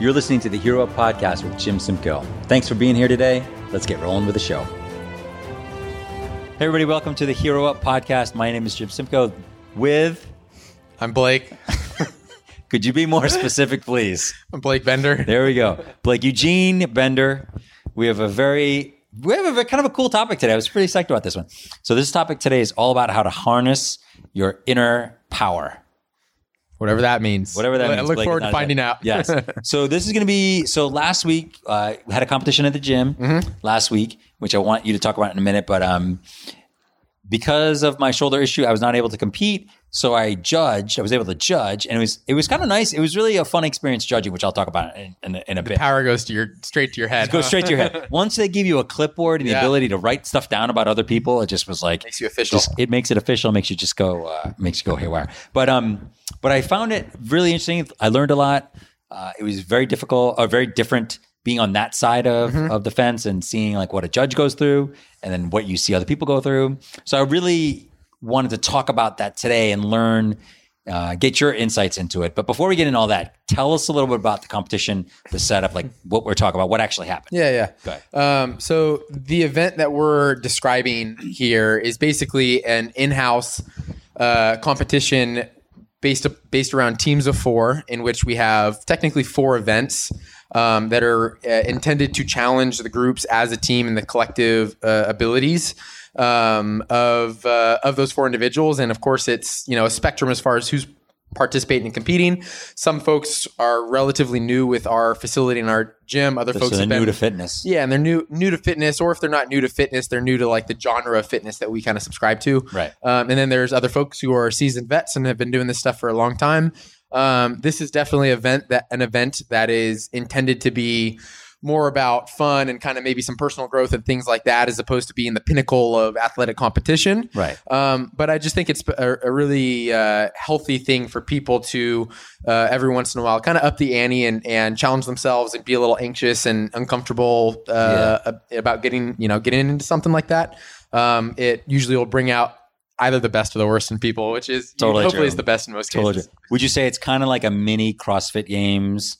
You're listening to the Hero Up Podcast with Jim Simcoe. Thanks for being here today. Let's get rolling with the show. Hey, everybody, welcome to the Hero Up Podcast. My name is Jim Simcoe with. I'm Blake. Could you be more specific, please? I'm Blake Bender. There we go. Blake Eugene Bender. We have a very we have a kind of a cool topic today. I was pretty psyched about this one. So this topic today is all about how to harness your inner power. Whatever that means. Whatever that I means. look Blake, forward to finding that. out. Yes. So this is going to be. So last week uh, we had a competition at the gym. Mm-hmm. Last week, which I want you to talk about in a minute, but um, because of my shoulder issue, I was not able to compete. So I judged. I was able to judge, and it was it was kind of nice. It was really a fun experience judging, which I'll talk about in, in, a- in a bit. Power goes to your straight to your head. Go huh? straight to your head. Once they give you a clipboard and the ability to write stuff down about other people, it just was like Makes you official. just- it makes it official. Makes you just go. Uh, makes you go haywire. But um, but I found it really interesting. I learned a lot. Uh, it was very difficult or very different being on that side of Mm-hmm. of the fence and seeing like what a judge goes through and then what you see other people go through. So I really wanted to talk about that today and learn. Uh, get your insights into it. But before we get into all that, tell us a little bit about the competition, the setup, like what we're talking about, what actually happened. Yeah, yeah. Um, so the event that we're describing here is basically an in-house uh, competition based based around teams of four, in which we have technically four events um, that are uh, intended to challenge the groups as a team and the collective uh, abilities um, of uh, of those four individuals. And of course, it's you know a spectrum as far as who's participating and competing. Some folks are relatively new with our facility and our gym. Other So folks have new to fitness. yeah, and they're new new to fitness, or if they're not new to fitness, they're new to like the genre of fitness that we kind of subscribe to. Right. Um, and then there's other folks who are seasoned vets and have been doing this stuff for a long time. Um, this is definitely event that an event that is intended to be more about fun and kind of maybe some personal growth and things like that, as opposed to being the pinnacle of athletic competition. Right. Um, but I just think it's a, a really uh, healthy thing for people to uh, every once in a while kind of up the ante and, and challenge themselves and be a little anxious and uncomfortable uh, ab- about getting you know getting into something like that. Um, it usually will bring out either the best or the worst in people, which is Totally hopefully true. is the best in most Totally. cases. Would you say it's kind of like a mini CrossFit Games?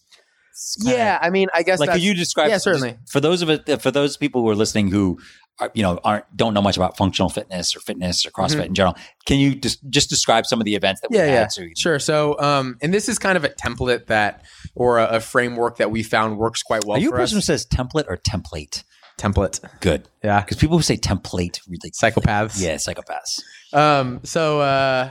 Yeah, I mean, I guess Like, could you describe? Yeah, certainly. For those of it, for those people who are listening who, are, you know, aren't don't know much about functional fitness or fitness or CrossFit in general, can you just just describe some of the events that we Mm-hmm. yeah, had? yeah, So sure. So, um, and this is kind of a template that, or a, a framework that we found works quite well Are you a person who says template or template? Template, Good, yeah, because people who say template really psychopaths. yeah, psychopaths. Um, so uh,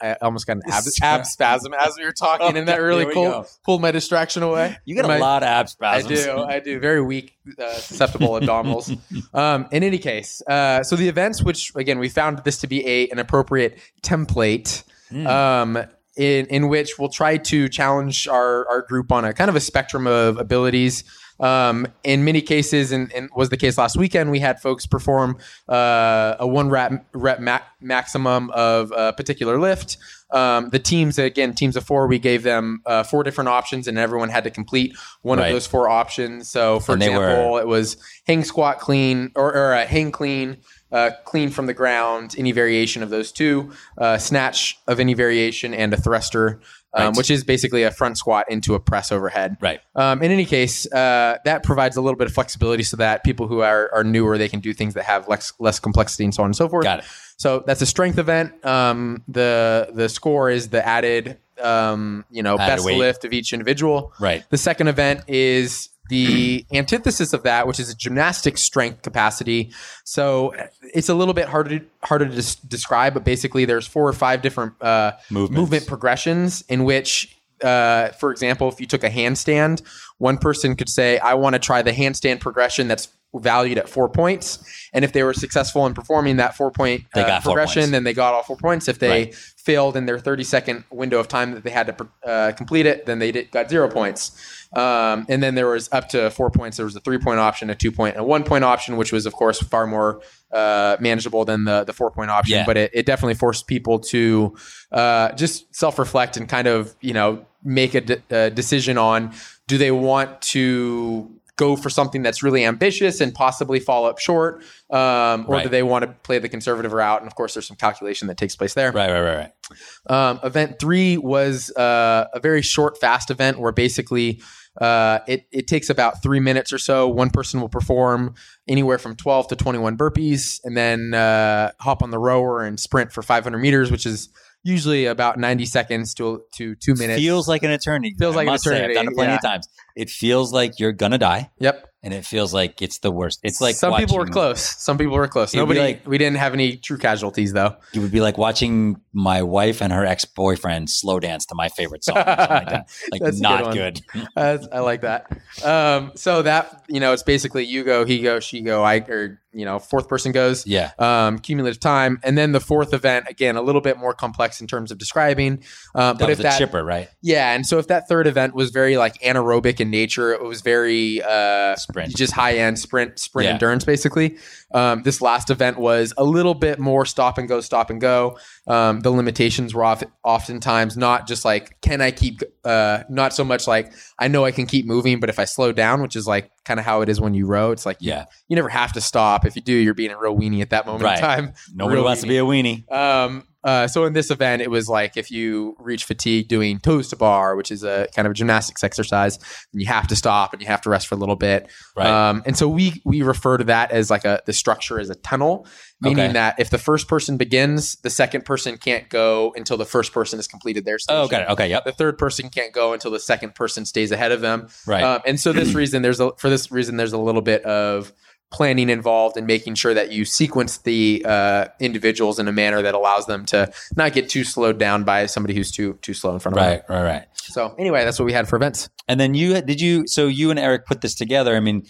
I almost got an ab, ab spasm as we were talking, and that really we pulled, go. pulled my distraction away. You got My- a lot of ab I do, I do. Very weak, uh, susceptible abdominals. Um, in any case, uh, so the events, which again we found this to be a an appropriate template. Um, in, in which we'll try to challenge our, our group on a kind of a spectrum of abilities. Um, in many cases, and, and was the case last weekend, we had folks perform uh, a one rep, rep ma- maximum of a particular lift. Um, the teams, again, teams of four, we gave them uh, four different options, and everyone had to complete one Right. of those four options. So, for And example, were- it was hang squat clean or, or uh, hang clean, uh, clean from the ground, any variation of those two, uh, snatch of any variation, and a thruster, um, Right. which is basically a front squat into a press overhead. Right. Um, in any case, uh, that provides a little bit of flexibility so that people who are, are newer they can do things that have less less complexity and so on and so forth. Got it. So that's a strength event. Um, the the score is the added um, you know Added best weight. lift of each individual. Right. The second event is the antithesis of that, which is a gymnastic strength capacity. So it's a little bit harder to, harder to des- describe, but basically there's four or five different uh, movement progressions in which, uh, for example, if you took a handstand, one person could say, "I want to try the handstand progression that's valued at four points," and if they were successful in performing that four point uh, four progression, then they got all four points. If they Right. failed in their 30 second window of time that they had to uh, complete it, then they did, got zero points. Um, and then there was up to four points. There was a three point option, a two point, and a one point option, which was of course far more uh, manageable than the the four point option. Yeah. But it, it definitely forced people to uh, just self reflect and kind of you know make a, de- a decision on do they want to go for something that's really ambitious and possibly fall up short, um, or Right. do they want to play the conservative route? And of course, there's some calculation that takes place there. Right, right, right, right. Um, event three was uh, a very short, fast event where basically uh, it, it takes about three minutes or so. One person will perform anywhere from 12 to 21 burpees and then uh, hop on the rower and sprint for 500 meters, which is usually about 90 seconds to, to two minutes. Feels like an eternity. Feels I like an must say, I've done it plenty of times. It feels like you're gonna die, Yep. and it feels like it's the worst. It's like some people were close. Some people were close. Nobody. like- we didn't have any true casualties though. It would be like watching my wife and her ex boyfriend slow dance to my favorite song. like. Like good not good. Uh, I like that. Um, so that you know, it's basically you go, he go, she go, I or you know, fourth person goes. Yeah. Um, cumulative time, and then the fourth event again a little bit more complex in terms of describing. Uh, That but if that chipper, right? yeah, and so if that third event was very like anaerobic in nature, it was very uh, Sprint. just high end sprint sprint Yeah. endurance basically. Um, this last event was a little bit more stop and go, stop and go. Um, the limitations were oft- oftentimes not just like can I keep, uh, not so much like I know I can keep moving, but if I slow down, which is like kind of how it is when you row, it's like Yeah. you never have to stop. If you do, you're being a real weenie at that moment Right. in time. Nobody Real wants to be a weenie. Um, uh, so in this event, it was like if you reach fatigue doing toes to bar, which is a kind of a gymnastics exercise, and you have to stop and you have to rest for a little bit. Right. Um, and so we we refer to that as like a the structure as a tunnel, meaning Okay. that if the first person begins, the second person can't go until the first person has completed their station. oh, got it. Okay. Yep. The third person can't go until the second person stays ahead of them. Right. Um, and so this reason, there's a for this reason, there's a little bit of planning involved in making sure that you sequence the uh, individuals in a manner that allows them to not get too slowed down by somebody who's too too slow in front of them. right. Right. Right. So anyway, that's what we had for events. And then you did you so you and Eric put this together. I mean,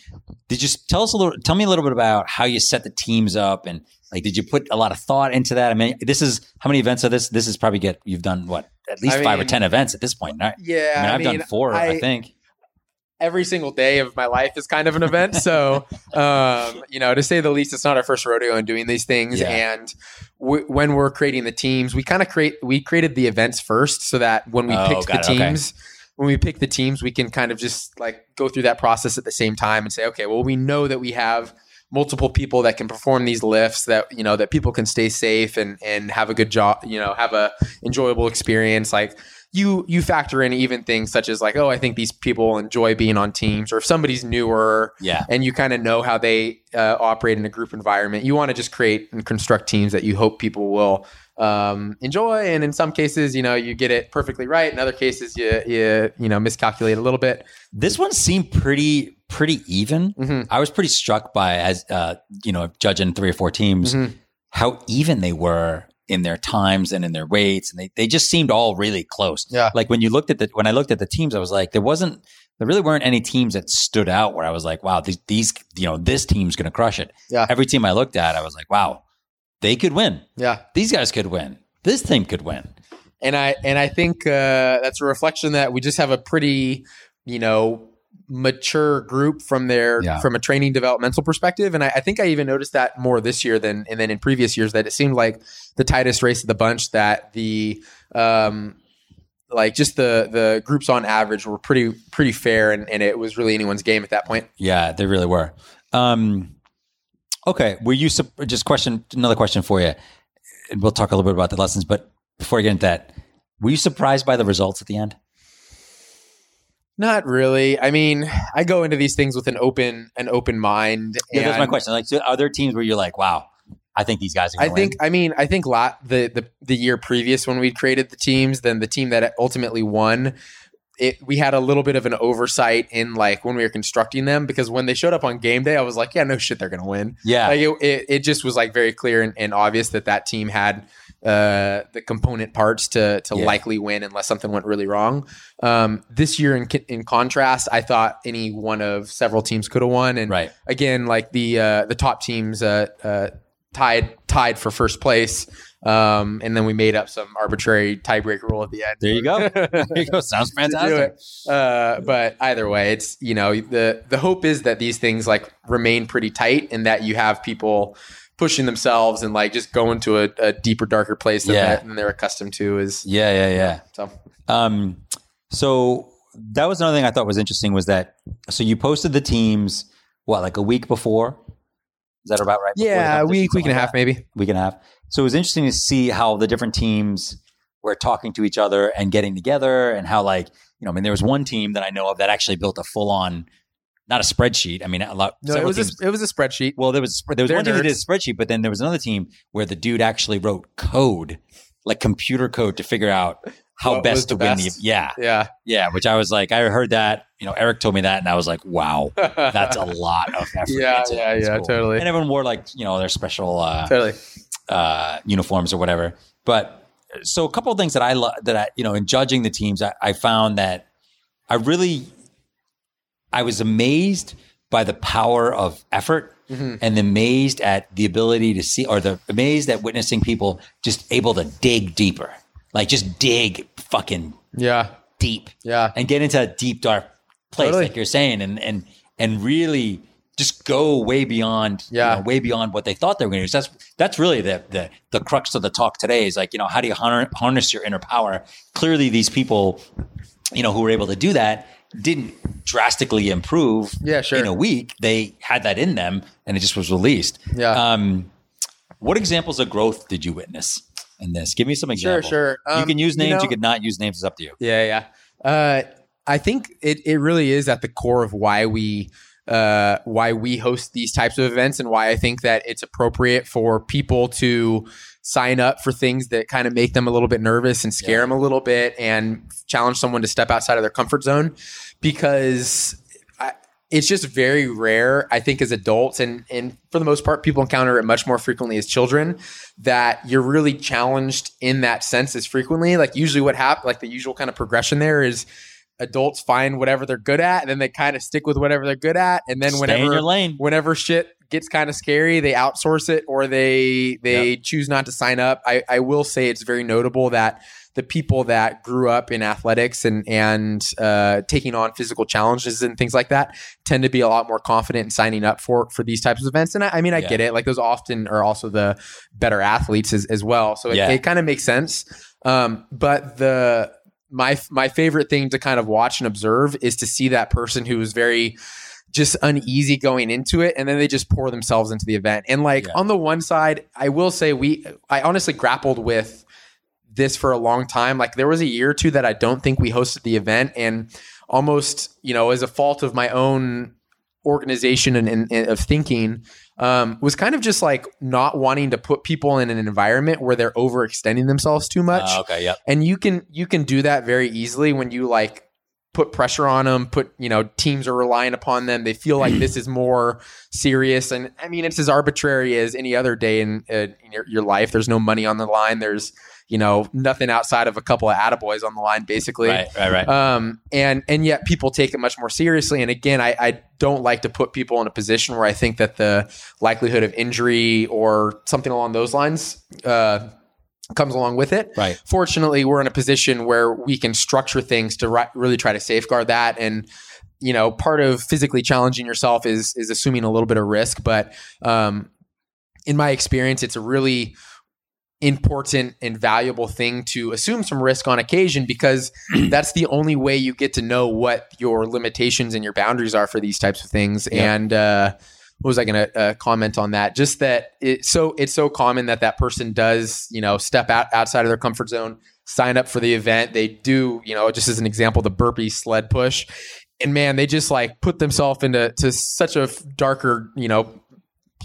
did you tell us a little tell me a little bit about how you set the teams up and like did you put a lot of thought into that? I mean, this is how many events are this? This is probably get you've done what at least I five or ten events at this point. Right? Yeah, I mean, I've done four, I, think. Every single day of my life is kind of an event. So, um, you know, to say the least, it's not our first rodeo in doing these things. Yeah. And w- when we're creating the teams, we kind of create, we created the events first so that when we Oh, picked the it. Okay. teams, when we pick the teams, we can kind of just like go through that process at the same time and say, okay, well, we know that we have multiple people that can perform these lifts that you know that people can stay safe and and have a good job you know have a enjoyable experience like you you factor in even things such as like oh i think these people enjoy being on teams or if somebody's newer Yeah. and you kind of know how they uh, operate in a group environment you want to just create and construct teams that you hope people will um, enjoy and in some cases you know you get it perfectly right in other cases you you you know miscalculate a little bit This one seemed pretty pretty even. Mhm. I was pretty struck by as uh, you know, judging three or four teams, Mhm. how even they were in their times and in their weights, and they, they just seemed all really close. Yeah. Like when you looked at the when I looked at the teams, I was like, there wasn't there really weren't any teams that stood out where I was like, wow, these these you know this team's gonna crush it. Yeah. Every team I looked at, I was like, wow, they could win. yeah These guys could win. This team could win. and I and I think uh, that's a reflection that we just have a pretty, you know, mature group from their Yeah. from a training developmental perspective. And I, I think I even noticed that more this year than and then in previous years that it seemed like the tightest race of the bunch that the um like just the the groups on average were pretty pretty fair and, and it was really anyone's game at that point. Yeah, they really were. Um, okay, were you just question another question for you? And we'll talk a little bit about the lessons, but before I get into that, were you surprised by the results at the end? Not really. I mean, I go into these things with an open an open mind. Yeah, that's my question. Like, so are there teams where you're like, wow, I think these guys are. I think. win? I mean, I think lot the, the the year previous when we created the teams, then the team that ultimately won, it we had a little bit of an oversight in like when we were constructing them because when they showed up on game day, I was like, yeah, no shit, they're gonna win. yeah, Like it, it, it just was like very clear and, and obvious that that team had uh, the component parts to to Yeah. likely win unless something went really wrong. Um, this year, in in contrast, I thought any one of several teams could have won, and right. again, like the uh, the top teams uh, uh, tied tied for first place, um, and then we made up some arbitrary tiebreak rule at the end. There you go. There you go. Sounds fantastic. Uh, but either way, it's you know the the hope is that these things like remain pretty tight, and that you have people pushing themselves and like just going to a, a deeper, darker place than, Yeah. that, than they're accustomed to. Is Yeah, yeah, yeah. so Um, so that was another thing I thought was interesting was that so you posted the teams what like a week before. Is that about right? Yeah, a week, week something and a half, that? maybe. week and a half. So it was interesting to see how the different teams were talking to each other and getting together, and how like you know, I mean, there was one team that I know of that actually built a full on, not a spreadsheet. I mean, a lot. No, it was teams- a, it was a spreadsheet. well, there was there was They're one team that did a spreadsheet, but then there was another team where the dude actually wrote code, like computer code, to figure out how What best to win the yeah Yeah, yeah. Which I was like, I heard that you know Eric told me that, and I was like, wow, that's a lot of effort. Yeah, yeah, yeah, totally. And everyone wore like you know their special uh, totally. uh, uniforms or whatever. But so a couple of things that I love that I you know in judging the teams, I, I found that I really I was amazed by the power of effort Mm-hmm. and amazed at the ability to see or the amazed at witnessing people just able to dig deeper like just dig fucking Yeah, deep yeah, and get into a deep dark place Totally. like you're saying and and and really just go way beyond you Yeah. know, way beyond what they thought they were going to do that's that's really the, the the crux of the talk today is like you know how do you harness your inner power clearly these people you know who were able to do that didn't drastically improve Yeah, sure. in a week they had that in them and it just was released Yeah. um what examples of growth did you witness in this give me some examples sure. you Um, can use names you, know- could not use names it's up to you Yeah, yeah. Uh, I think it, it really is at the core of why we uh, why we host these types of events and why I think that it's appropriate for people to sign up for things that kind of make them a little bit nervous and scare Yeah. them a little bit and challenge someone to step outside of their comfort zone because I, it's just very rare i think as adults and and for the most part people encounter it much more frequently as children that you're really challenged in that sense as frequently like usually what happens like the usual kind of progression there is adults find whatever they're good at and then they kind of stick with whatever they're good at and then Stay whenever in your lane whenever shit gets kind of scary, they outsource it or they they choose not to sign up. I, I will say it's very notable that the people that grew up in athletics and and uh, taking on physical challenges and things like that tend to be a lot more confident in signing up for for these types of events. And I, I mean, I Yeah. get it. Like those often are also the better athletes as, as well. So it, Yeah. it kind of makes sense. Um, but the my my favorite thing to kind of watch and observe is to see that person who is very just uneasy going into it and then they just pour themselves into the event. And like Yeah. on the one side i will say we i honestly grappled with this for a long time. Like there was a year or two that i don't think we hosted the event and almost you know as a fault of my own organization and, and, and of thinking um, was kind of just like not wanting to put people in an environment where they're overextending themselves too much. Uh, okay yep. And you can you can do that very easily when you like put pressure on them put you know teams are relying upon them. They feel like this is more serious. And i mean it's as arbitrary as any other day in, uh, in your, your life. There's no money on the line. There's you know nothing outside of a couple of attaboys on the line basically. Right right right. Um, and and yet people take it much more seriously. And again, I, I don't like to put people in a position where I think that the likelihood of injury or something along those lines uh, comes along with it. right Fortunately, we're in a position where we can structure things to ri- really try to safeguard that. And you know, part of physically challenging yourself is is assuming a little bit of risk, but um, in my experience, it's a really important and valuable thing to assume some risk on occasion because that's the only way you get to know what your limitations and your boundaries are for these types of things and uh what was I going to uh, comment on that? Just that it's so it's so common that that person does you know step out outside of their comfort zone, sign up for the event. They do you know just as an example the burpee sled push, and man they just like put themselves into to such a darker you know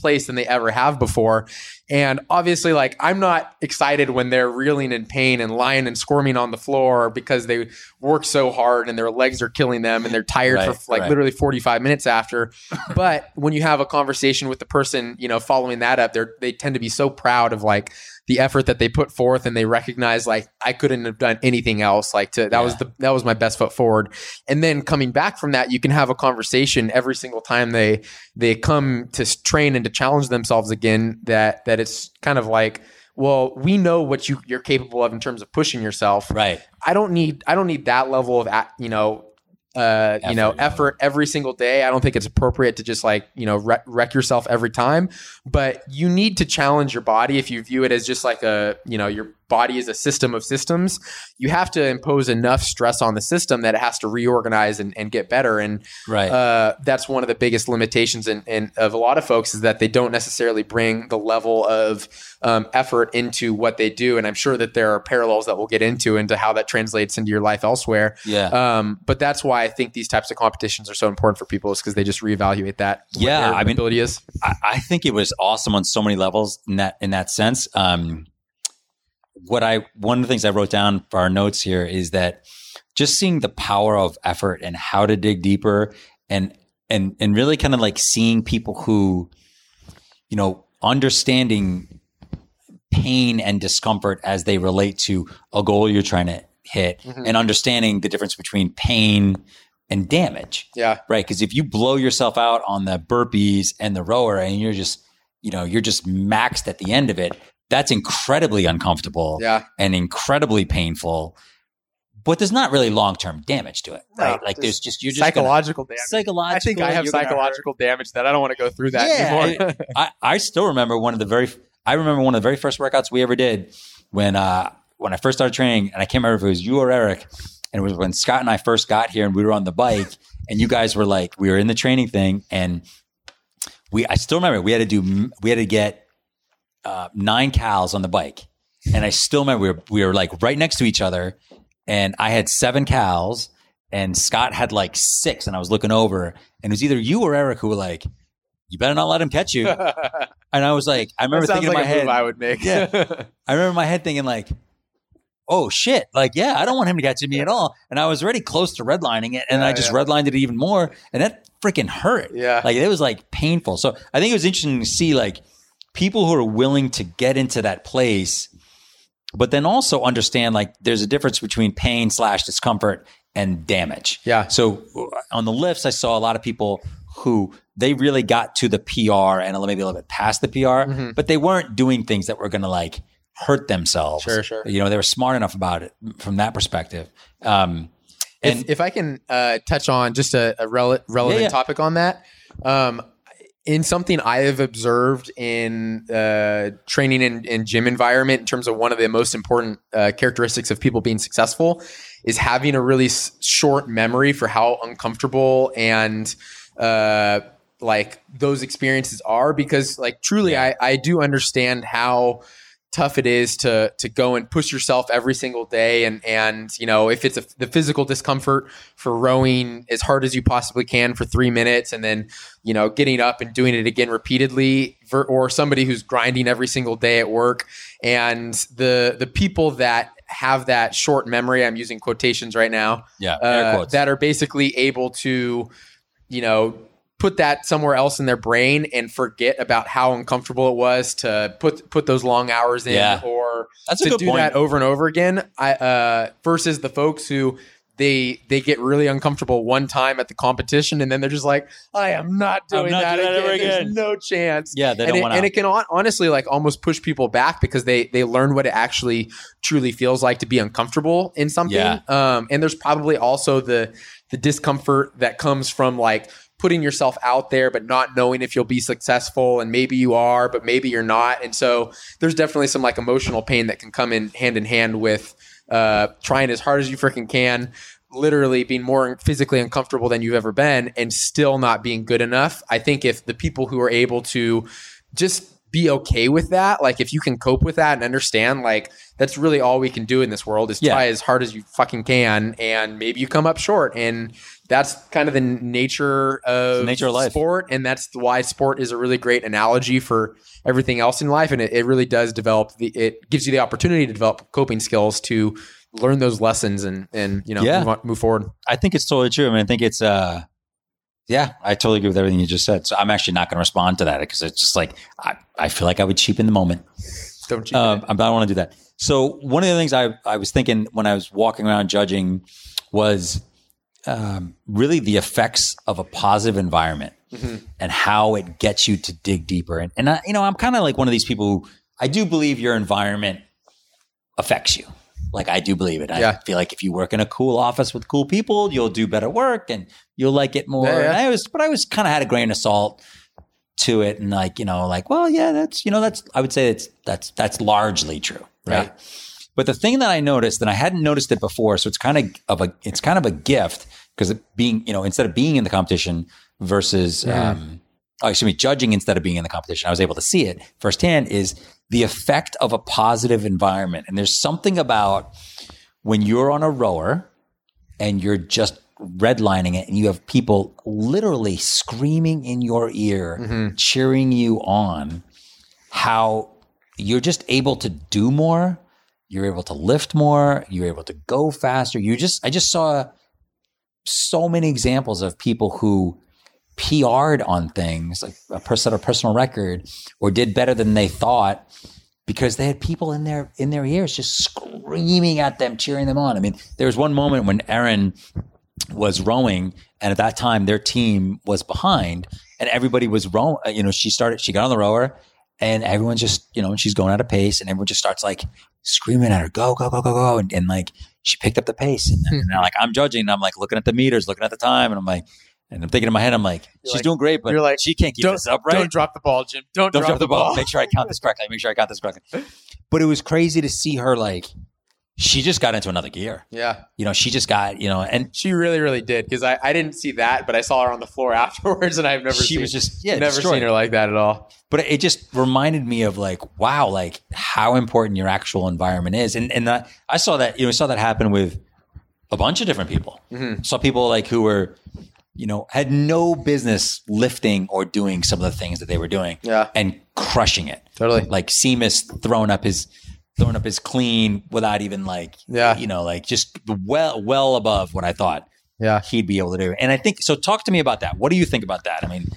place than they ever have before. And obviously, like, I'm not excited when they're reeling in pain and lying and squirming on the floor because they work so hard and their legs are killing them and they're tired Right, for like right. literally 45 minutes after. but when you have a conversation with the person, you know, following that up, they're, they tend to be so proud of like the effort that they put forth and they recognize like I couldn't have done anything else. Like to that was the that was my best foot forward. And then coming back from that, you can have a conversation every single time they they come to train and to challenge themselves again. That that it's kind of like, well, we know what you you're capable of in terms of pushing yourself. right I don't need I don't need that level of you know uh you know Effort, yeah. effort every single day. I don't think it's appropriate to just like you know wreck, wreck yourself every time. But you need to challenge your body if you view it as just like a you know you're body is a system of systems, you have to impose enough stress on the system that it has to reorganize and, and get better. And Right. uh, that's one of the biggest limitations in, in, of a lot of folks is that they don't necessarily bring the level of um, effort into what they do. And I'm sure that there are parallels that we'll get into into how that translates into your life elsewhere. yeah. Um, but that's why I think these types of competitions are so important for people is because they just reevaluate that. Yeah, I mean- ability is. I, I think it was awesome on so many levels in that in that sense. Um, what I one of the things I wrote down for our notes here is that just seeing the power of effort and how to dig deeper and and and really kind of like seeing people who, you know, understanding pain and discomfort as they relate to a goal you're trying to hit Mhm. and understanding the difference between pain and damage Yeah. right? Because if you blow yourself out on the burpees and the rower and you're just, you know, you're just maxed at the end of it, that's incredibly uncomfortable Yeah. and incredibly painful. But there's not really long term damage to it, No, right? like there's just you're just gonna- Psychological damage. psychological. I think I have psychological damage that I don't want to go through that Yeah, anymore. I, I still remember one of the very I remember one of the very first workouts we ever did when uh when I first started training, and I can't remember if it was you or Eric, and it was when Scott and I first got here and we were on the bike, and you guys were like we were in the training thing, and we I still remember we had to do we had to get uh, nine cals on the bike, and I still remember we were we were like right next to each other, and I had seven cals. And Scott had like six, and I was looking over, and it was either you or Eric who were like, "You better not let him catch you." And I was like, I remember thinking like in my head, I would make. Yeah. I remember my head thinking like, oh shit, like yeah, I don't want him to catch me at all. And I was already close to redlining it, and Yeah, I just yeah. redlined it even more, and that freaking hurt. yeah. Like it was like painful. So I think it was interesting to see like people who are willing to get into that place, but then also understand like there's a difference between pain slash discomfort and damage. yeah. So on the lifts, I saw a lot of people who they really got to the PR and maybe a little bit past the PR, Mhm. but they weren't doing things that were going to like hurt themselves. Sure, sure. You know, they were smart enough about it from that perspective. Um, and if, if I can uh, touch on just a, a rele- relevant Yeah, yeah. topic on that, um, in something I have observed in uh, training and in, gym environment, in terms of one of the most important uh, characteristics of people being successful, is having a really s- short memory for how uncomfortable and uh, like those experiences are. Because like truly, I, I do understand how tough it is to to go and push yourself every single day. And and you know if it's a, the physical discomfort for rowing as hard as you possibly can for three minutes and then you know getting up and doing it again repeatedly or somebody who's grinding every single day at work. And the the people that have that short memory i'm using quotations right now yeah, uh, that are basically able to, you know, put that somewhere else in their brain and forget about how uncomfortable it was to put put those long hours in Yeah. or That's to do point. that over and over again. I uh, versus the folks who they they get really uncomfortable one time at the competition and then they're just like, I am not doing not that, doing that again. There's no chance yeah, they and don't it, want and it can honestly like almost push people back because they they learn what it actually truly feels like to be uncomfortable in something. Yeah. Um, and there's probably also the the discomfort that comes from like putting yourself out there but not knowing if you'll be successful and maybe you are but maybe you're not. And so there's definitely some like emotional pain that can come in hand in hand with uh, trying as hard as you freaking can literally being more physically uncomfortable than you've ever been and still not being good enough. I think if the people who are able to just be okay with that like if you can cope with that and understand like that's really all we can do in this world is Yeah. try as hard as you fucking can and maybe you come up short. And that's kind of the nature of the nature of life. sport and that's why sport is a really great analogy for everything else in life and it, it really does develop the it gives you the opportunity to develop coping skills to learn those lessons and and you know Yeah. move, on, move forward I think it's totally true. I mean, I think it's uh yeah, I totally agree with everything you just said. So I'm actually not going to respond to that because it's just like I, I feel like I would cheapen the moment. don't you Um, I don't want to do that. So one of the things I, I was thinking when I was walking around judging was um, really the effects of a positive environment Mhm. and how it gets you to dig deeper. And, and I, you know, I'm kind of like one of these people who I do believe your environment affects you. Like I do believe it. I Yeah. feel like if you work in a cool office with cool people, you'll do better work and you'll like it more. Yeah, yeah. And I was, but I was kind of had a grain of salt to it, and like you know, like well, yeah, that's you know, that's I would say it's that's that's largely true, right? But the thing that I noticed, and I hadn't noticed it before, so it's kind of of a it's kind of a gift because being you know instead of being in the competition versus um, oh, excuse me judging instead of being in the competition, I was able to see it firsthand. Is the effect of a positive environment, and there's something about when you're on a rower and you're just redlining it and you have people literally screaming in your ear, cheering you on, how you're just able to do more. You're able to lift more. You're able to go faster. You just, I just saw so many examples of people who PR'd on things like a a personal record, or did better than they thought because they had people in their in their ears just screaming at them, cheering them on. I mean, there was one moment when Erin was rowing, and at that time their team was behind, and everybody was rowing. You know, she started, she got on the rower, and everyone's just, you know, she's going at a pace, and everyone just starts like screaming at her, "Go, go, go, go, go!" And, and like she picked up the pace, and, and then, mm-hmm. like I'm judging, and I'm like looking at the meters, looking at the time, and I'm like. And I'm thinking in my head, I'm like, she's like- doing great, but you're like, she can't keep this up, right? Don't drop the ball, Jim. Don't, don't drop the ball. ball. Make sure I count this correctly. Make sure I count this correctly. But it was crazy to see her like she just got into another gear. Yeah, You know, she just got, you know, and she really, really did because I, I didn't see that, but I saw her on the floor afterwards, and I've never she seen, was just yeah, never destroyed. seen her like that at all. But it just reminded me of like, wow, like how important your actual environment is. And and that, I saw that, you know, I saw that happen with a bunch of different people. Mm-hmm. Saw people like who were, you know, had no business lifting or doing some of the things that they were doing. Yeah. And crushing it. Totally. Like Seamus throwing up his throwing up his clean without even like Yeah. you know, like just well well above what I thought Yeah, he'd be able to do. And I think so talk to me about that. What do you think about that? I mean,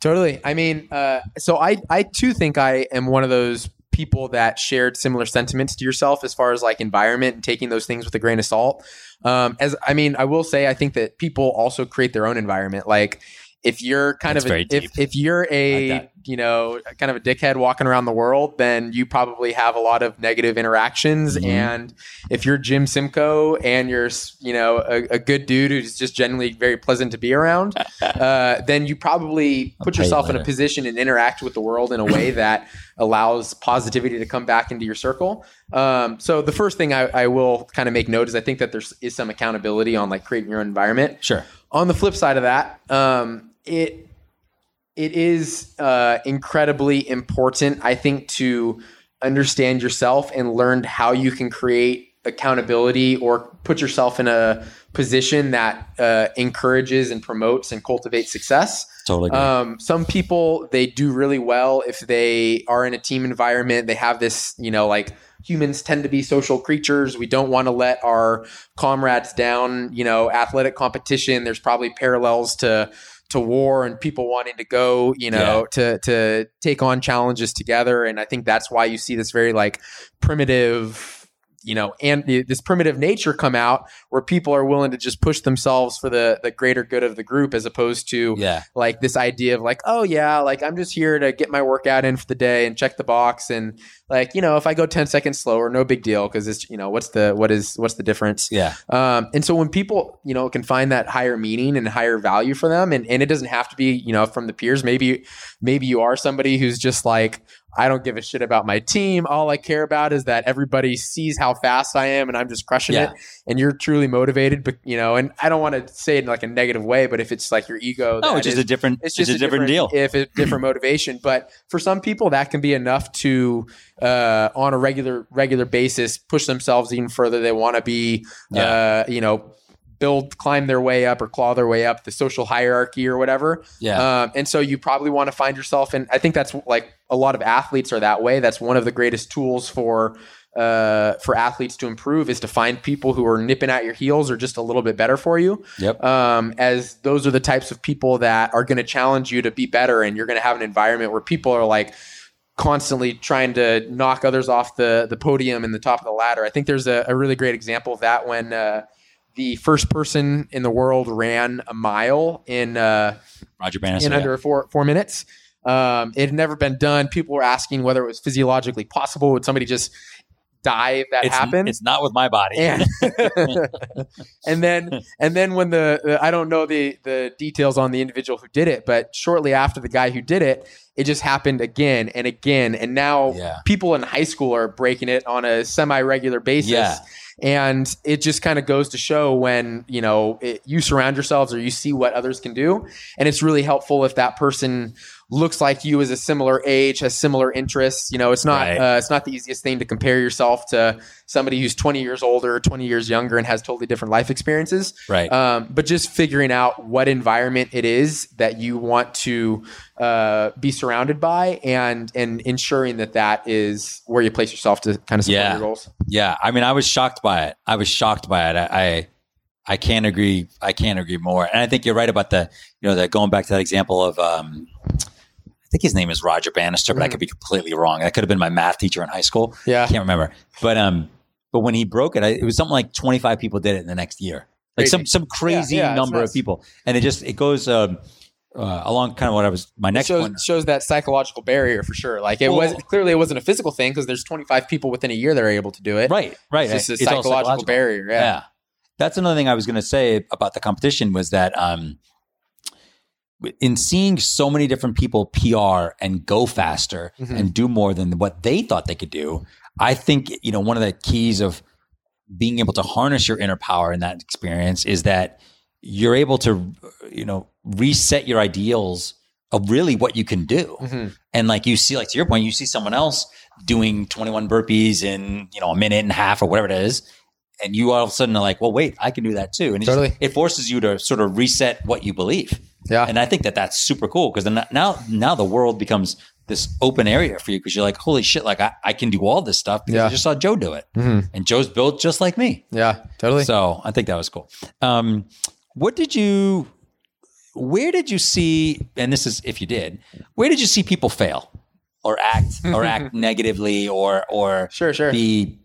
Totally. I mean, uh, so I I too think I am one of those people that shared similar sentiments to yourself as far as like environment and taking those things with a grain of salt. Um, as I mean, I will say I think that people also create their own environment. Like if you're kind That's of a, if if you're a Like you know kind of a dickhead walking around the world, then you probably have a lot of negative interactions. Mhm. And if you're Jim Simcoe and you're you know a, a good dude who's just generally very pleasant to be around, uh, then you probably I'll put you yourself in a position and interact with the world in a way that allows positivity to come back into your circle. Um, so the first thing I, I will kind of make note is I think that there's is some accountability on like creating your own environment. sure. On the flip side of that, um, it it is uh, incredibly important, I think, to understand yourself and learn how you can create accountability or put yourself in a position that uh, encourages and promotes and cultivates success. Totally. Um, some people they do really well if they are in a team environment. They have this, you know, like humans tend to be social creatures. We don't want to let our comrades down. You know, athletic competition. There's probably parallels to to war and people wanting to go, you know, to to take on challenges together. And I think that's why you see this very like primitive you know, and this primitive nature come out where people are willing to just push themselves for the the greater good of the group as opposed to yeah. like this idea of like, oh yeah, like I'm just here to get my workout in for the day and check the box and like, you know, if I go 10 seconds slower, no big deal because it's, you know, what's the what is what's the difference? Yeah. Um, and so when people, you know, can find that higher meaning and higher value for them, and, and it doesn't have to be, you know, from the peers. Maybe, maybe you are somebody who's just like, I don't give a shit about my team. All I care about is that everybody sees how fast I am and I'm just crushing Yeah. it. And you're truly motivated, but you know, and I don't want to say it in like a negative way, but if it's like your ego, No, that it's just is- a different. it's It's, just a, different, deal. If it's different motivation, but for some people, that can be enough to, uh, on a regular regular basis, push themselves even further. They want to be, uh, you know, build, climb their way up or claw their way up the social hierarchy or whatever. Yeah. Um, and so you probably want to find yourself, and I think that's like a lot of athletes are that way. That's one of the greatest tools for uh, for athletes to improve is to find people who are nipping at your heels or just a little bit better for you Yep. um, as those are the types of people that are going to challenge you to be better and you're going to have an environment where people are like constantly trying to knock others off the the podium and the top of the ladder i think there's a, a really great example of that when uh, the first person in the world ran a mile in uh, Roger Bannister. in yeah. under four four minutes. Um, it had never been done. People were asking whether it was physiologically possible. Would somebody just die if that it's, happened. It's not with my body. and, and then and then when the, the I don't know the the details on the individual who did it, but shortly after the guy who did it, it just happened again and again, and now Yeah. people in high school are breaking it on a semi regular basis. Yeah. And it just kind of goes to show when you know it, you surround yourselves or you see what others can do, and it's really helpful if that person looks like you is a similar age, has similar interests. You know, it's not Right. uh, it's not the easiest thing to compare yourself to somebody who's 20 years older, 20 years younger, and has totally different life experiences. Right. Um, but just figuring out what environment it is that you want to uh, be surrounded by, and and ensuring that that is where you place yourself to kind of support Yeah. your goals. Yeah, I mean, I was shocked by it. I was shocked by it. I, I, I can't agree. I can't agree more. And I think you're right about the, you know, the going back to that example of, um, think his name is Roger Bannister, but I Mhm. could be completely wrong. That could have been my math teacher in high school. Yeah. I can't remember. But um, but when he broke it, I, it was something like 25 people did it in the next year. Like Crazy. some some crazy Yeah, yeah, number of people, and it just it goes um, uh, along kind of what I was my It next shows, one. shows that psychological barrier for sure. Like it Well- was clearly it wasn't a physical thing because there's 25 people within a year that are able to do it. Right, right. It's just a It's all psychological, barrier. Yeah. yeah. That's another thing I was going to say about the competition was that um, in seeing so many different people PR and go faster Mhm. and do more than what they thought they could do, I think you know one of the keys of being able to harness your inner power in that experience is that you're able to you know reset your ideals of really what you can do Mhm. and like you see like to your point you see someone else doing 21 burpees in you know a minute and a half or whatever it is and you all of a sudden are like well wait i can do that too and Totally. it forces you to sort of reset what you believe Yeah. and i think that that's super cool because then now now the world becomes this open area for you because you're like holy shit like i, I can do all this stuff because Yeah. i just saw joe do it Mhm. and joe's built just like me Yeah. Totally. so I think that was cool. Um, what did you? Where did you see? And this is if you did. Where did you see people fail, or act, or act negatively, or or sure. Sure. be?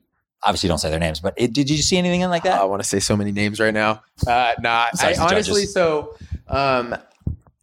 Obviously, don't say their names, but it, did you see anything like that? I want to say so many names right now. Uh, nah, Besides honestly, judges. so um,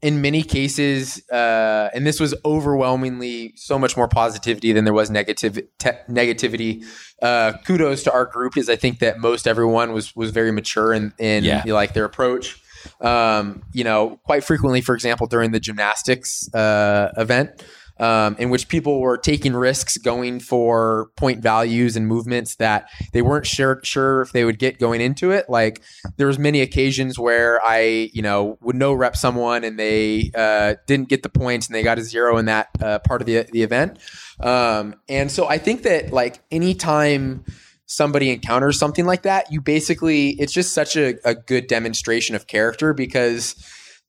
in many cases, uh, and this was overwhelmingly so much more positivity than there was negative te- negativity. Uh, kudos to our group because I think that most everyone was was very mature in in Yeah. like their approach. Um, you know, quite frequently, for example, during the gymnastics uh, event. Um, in which people were taking risks going for point values and movements that they weren't sure sure if they would get going into it. Like there was many occasions where I, you know, would no rep someone and they uh, didn't get the points and they got a zero in that uh, part of the the event. Um, and so I think that like anytime somebody encounters something like that, you basically it's just such a, a good demonstration of character because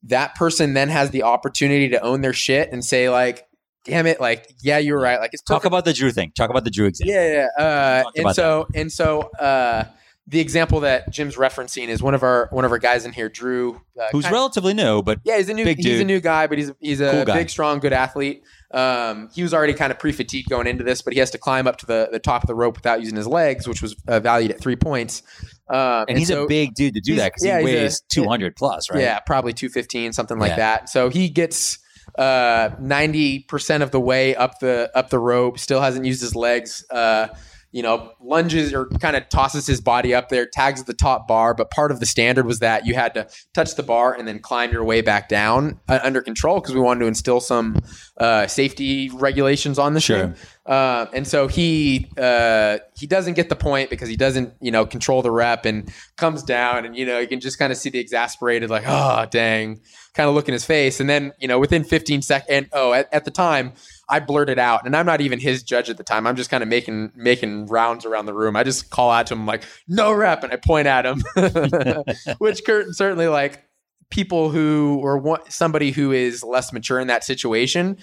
that person then has the opportunity to own their shit and say like, damn it, like yeah, you're right. Like it's Talk about the Drew thing. Talk about the Drew example. yeah, yeah. Uh, and so and so uh, the example that Jim's referencing is one of our one of our guys in here, Drew. Uh, Who's kinda- relatively new, but Yeah, he's a new he's a new guy, but he's he's a Cool big, strong, good athlete. Um, he was already kind of pre-fatigued going into this, but he has to climb up to the, the top of the rope without using his legs, which was uh, valued at three points. Um, and he's so- a big dude to do that because yeah, he he's a- weighs 200 plus, right? Yeah, probably 215, something like Yeah. that. So he gets uh 90% of the way up the up the rope, still hasn't used his legs. Uh you know, lunges or kind of tosses his body up there, tags the top bar. But part of the standard was that you had to touch the bar and then climb your way back down uh, under control because we wanted to instill some uh, safety regulations on the Sure. thing. Uh, and so he uh, he doesn't get the point because he doesn't you know control the rep and comes down and you know you can just kind of see the exasperated like oh dang kind of look in his face. And then you know within 15 seconds oh at, at the time I blurted out and I'm not even his judge at the time. I'm just kind of making making rounds around the room. I just call out to him like no rep and I point at him. Which Kurt certainly like people who or somebody who is less mature in that situation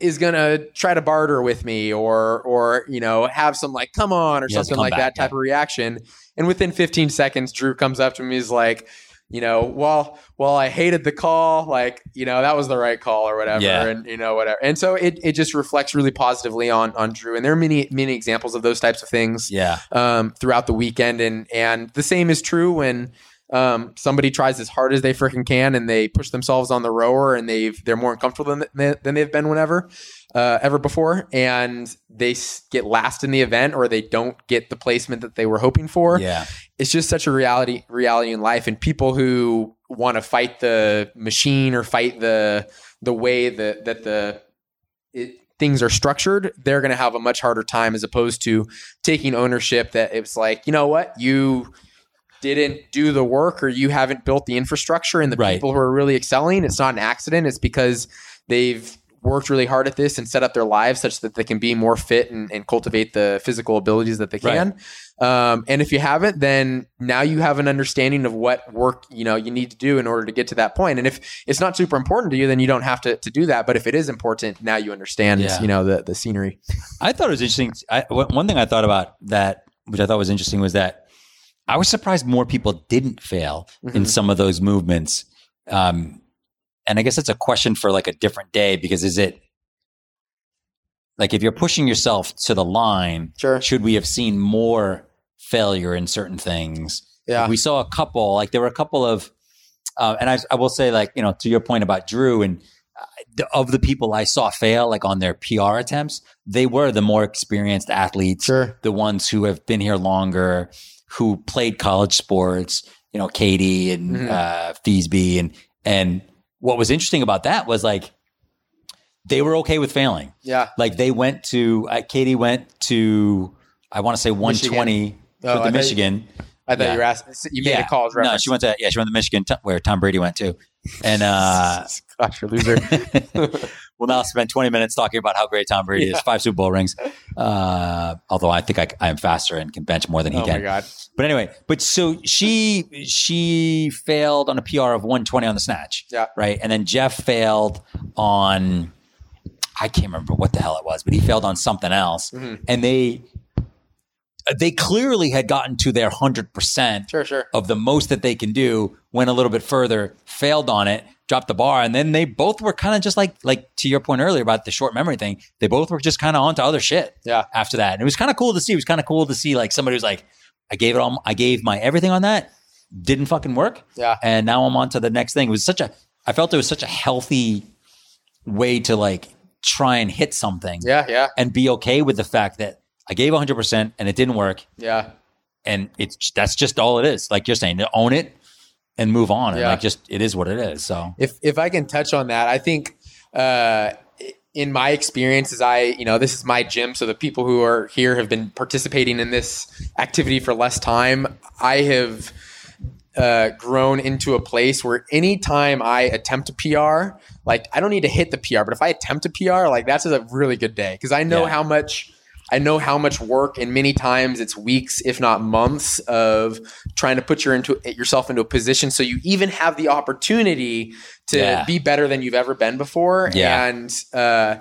is gonna try to barter with me or or you know have some like come on or something like back, that type of reaction. And within 15 seconds drew comes up to me he's like you know well well i hated the call like you know that was the right call or whatever Yeah. and you know whatever. And so it, it just reflects really positively on on drew. And there are many many examples of those types of things Yeah. um, throughout the weekend, and and the same is true when Um, somebody tries as hard as they freaking can and they push themselves on the rower and they've they're more uncomfortable than than they've been whenever uh, ever before, and they get last in the event or they don't get the placement that they were hoping for. Yeah. It's just such a reality reality in life, and people who want to fight the machine or fight the the way that that the it, things are structured, they're going to have a much harder time as opposed to taking ownership that it's like, you know what, you didn't do the work or you haven't built the infrastructure and the Right. people who are really excelling, it's not an accident. It's because they've worked really hard at this and set up their lives such that they can be more fit and, and cultivate the physical abilities that they can. Um, and if you haven't, then now you have an understanding of what work you know you need to do in order to get to that point. And if it's not super important to you, then you don't have to, to do that. But if it is important, now you understand Yeah. you know the the scenery. I thought it was interesting. I, one thing I thought about that, which I thought was interesting, was that I was surprised more people didn't fail in Mhm. some of those movements. Um, and I guess it's a question for like a different day because is it like if you're pushing yourself to the line, Sure. should we have seen more failure in certain things? Yeah. we saw a couple like there were a couple of uh, and I, I will say like you know to your point about drew and uh, the- of the people i saw fail like on their pr attempts they were the more experienced athletes Sure. the ones who have been here longer who played college sports you know katie and Mhm. uh Feesby and and what was interesting about that was like they were okay with failing Yeah. like they went to uh, katie went to i want to say 120 Oh, with I the thought you- Michigan. I thought Yeah. you were asking. You made a college reference. No, she went to yeah, she went to Michigan, where Tom Brady went to, and uh, Gosh, you're a loser. we'll now spend twenty minutes talking about how great Tom Brady is. Five Super Bowl rings. Uh, although I think I, I am faster and can bench more than he oh can. my god. But anyway, but so she she failed on a PR of 120 on the snatch. Yeah. Right. And then Jeff failed on I can't remember what the hell it was, but he failed on something else. Mhm. And they they clearly had gotten to their hundred percent Sure. Sure. of the most that they can do, went a little bit further, failed on it, dropped the bar, and then they both were kind of just like like to your point earlier about the short memory thing. They both were just kind of onto other shit Yeah. after that. And it was kind of cool to see. It was kind of cool to see like somebody who's like, I gave it all, I gave my everything on that, didn't fucking work, Yeah. and now I'm on to the next thing. It was such a, I felt it was such a healthy way to like try and hit something Yeah. Yeah. and be okay with the fact that I gave 100 percent and it didn't work, Yeah. and it's that's just all it is. Like you're saying, to own it and move on, and Yeah. like just it is what it is. So if if I can touch on that, I think uh, in my experience, as I you know this is my gym, so the people who are here have been participating in this activity for less time. I have uh, grown into a place where anytime I attempt a PR, like I don't need to hit the PR, but if I attempt a PR, like that's a really good day because I know Yeah. how much. I know how much work, and many times it's weeks, if not months, of trying to put your into yourself into a position so you even have the opportunity to Yeah. be better than you've ever been before. Yeah. And uh,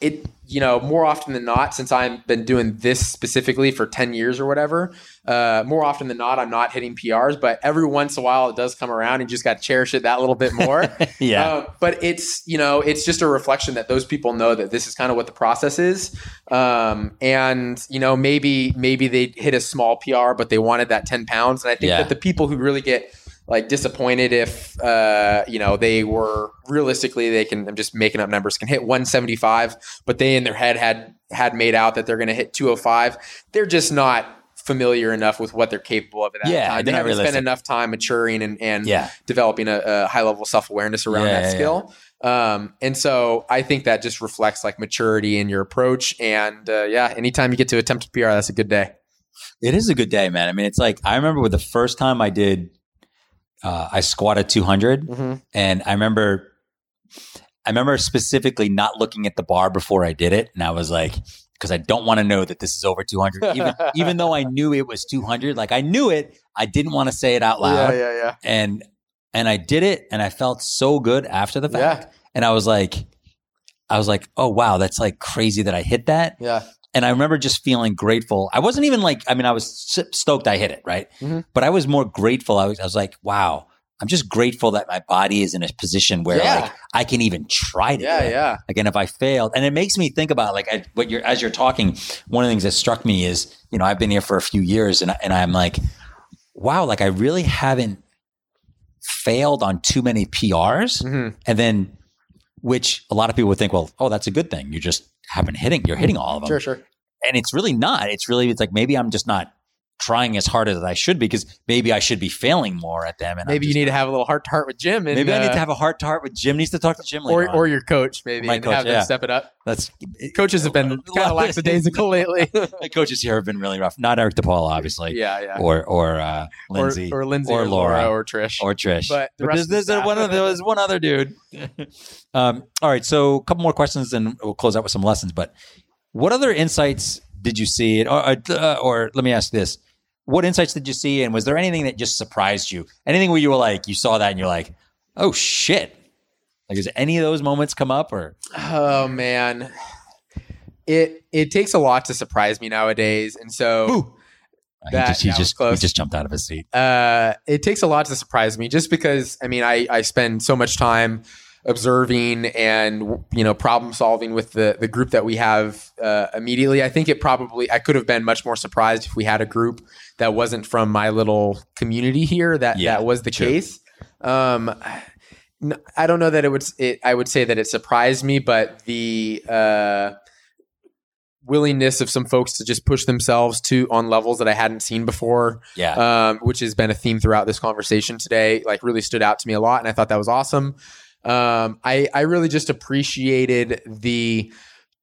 it, you know, more often than not, since I've been doing this specifically for 10 years or whatever, uh, more often than not, I'm not hitting PRs, but every once in a while it does come around and you just got to cherish it that little bit more. yeah, Uh, but it's you know it's just a reflection that those people know that this is kind of what the process is, um, and you know maybe maybe they hit a small PR, but they wanted that ten pounds, and I think Yeah. that the people who really get like disappointed if uh, you know they were realistically they can I'm just making up numbers can hit 175, but they in their head had had made out that they're going to hit 205. They're just not familiar enough with what they're capable of at that Yeah, time. They haven't spent enough time maturing and and yeah, developing a, a high level self awareness around Yeah, that skill. Um, and so I think that just reflects like maturity in your approach. And uh, yeah, anytime you get to attempt a PR, that's a good day. It is a good day, man. I mean, it's like I remember with the first time I did, uh, I squatted 200, Mm-hmm. and I remember, I remember specifically not looking at the bar before I did it, and I was like, because I don't want to know that this is over 200, even even though I knew it was 200. Like I knew it, I didn't want to say it out loud, yeah, yeah. and and I did it, and I felt so good after the fact, Yeah. and I was like. I was like, oh wow, that's like crazy that I hit that. Yeah. And I remember just feeling grateful. I wasn't even like, I mean, I was stoked I hit it, right? Mhm. But I was more grateful. I was, I was like, wow, I'm just grateful that my body is in a position where Yeah. like I can even try to. Yeah. Yeah. Again, if I failed, and it makes me think about like I, what you're as you're talking. One of the things that struck me is, you know, I've been here for a few years, and and I'm like, wow, like I really haven't failed on too many PRs, Mhm. and then which a lot of people would think, well, oh, that's a good thing. You just have been hitting, you're hitting all of them, Sure, sure. and it's really not. It's really it's like maybe I'm just not trying as hard as I should be because maybe I should be failing more at them. And Maybe you need to have a little heart to heart with Jim. And, Maybe I need uh, to have a heart to heart with Jim. Needs to talk to Jim or on. or your coach maybe My and coach, have them yeah. step it up. That's Coaches have been kind of lackadaisical lately. My coaches here have been really rough. Not Eric DePaul, obviously, yeah, yeah. or or uh, Lindsay, or, or Lindsay or or, Laura, or Trish. or Trish. But the But there's, there's one other, there's one other dude. um, all right, so a couple more questions, and we'll close out with some lessons. But what other insights did you see? Or, uh, or let me ask this: What insights did you see, and was there anything that just surprised you? Anything where you were like, you saw that, and you're like, oh shit! Like, does any of those moments come up, or Oh man, it it takes a lot to surprise me nowadays, and so he That- just he that just he just jumped out of his seat? uh, it takes a lot to surprise me. Just because I mean, I I spend so much time observing and you know problem solving with the the group that we have uh, immediately. I think it probably I could have been much more surprised if we had a group that wasn't from my little community here. That Yeah, that was the true. case. Um, I don't know that it would. It, I would say that it surprised me, but the uh, willingness of some folks to just push themselves to on levels that I hadn't seen before, Yeah, um, which has been a theme throughout this conversation today, like really stood out to me a lot, and I thought that was awesome. Um, I I really just appreciated the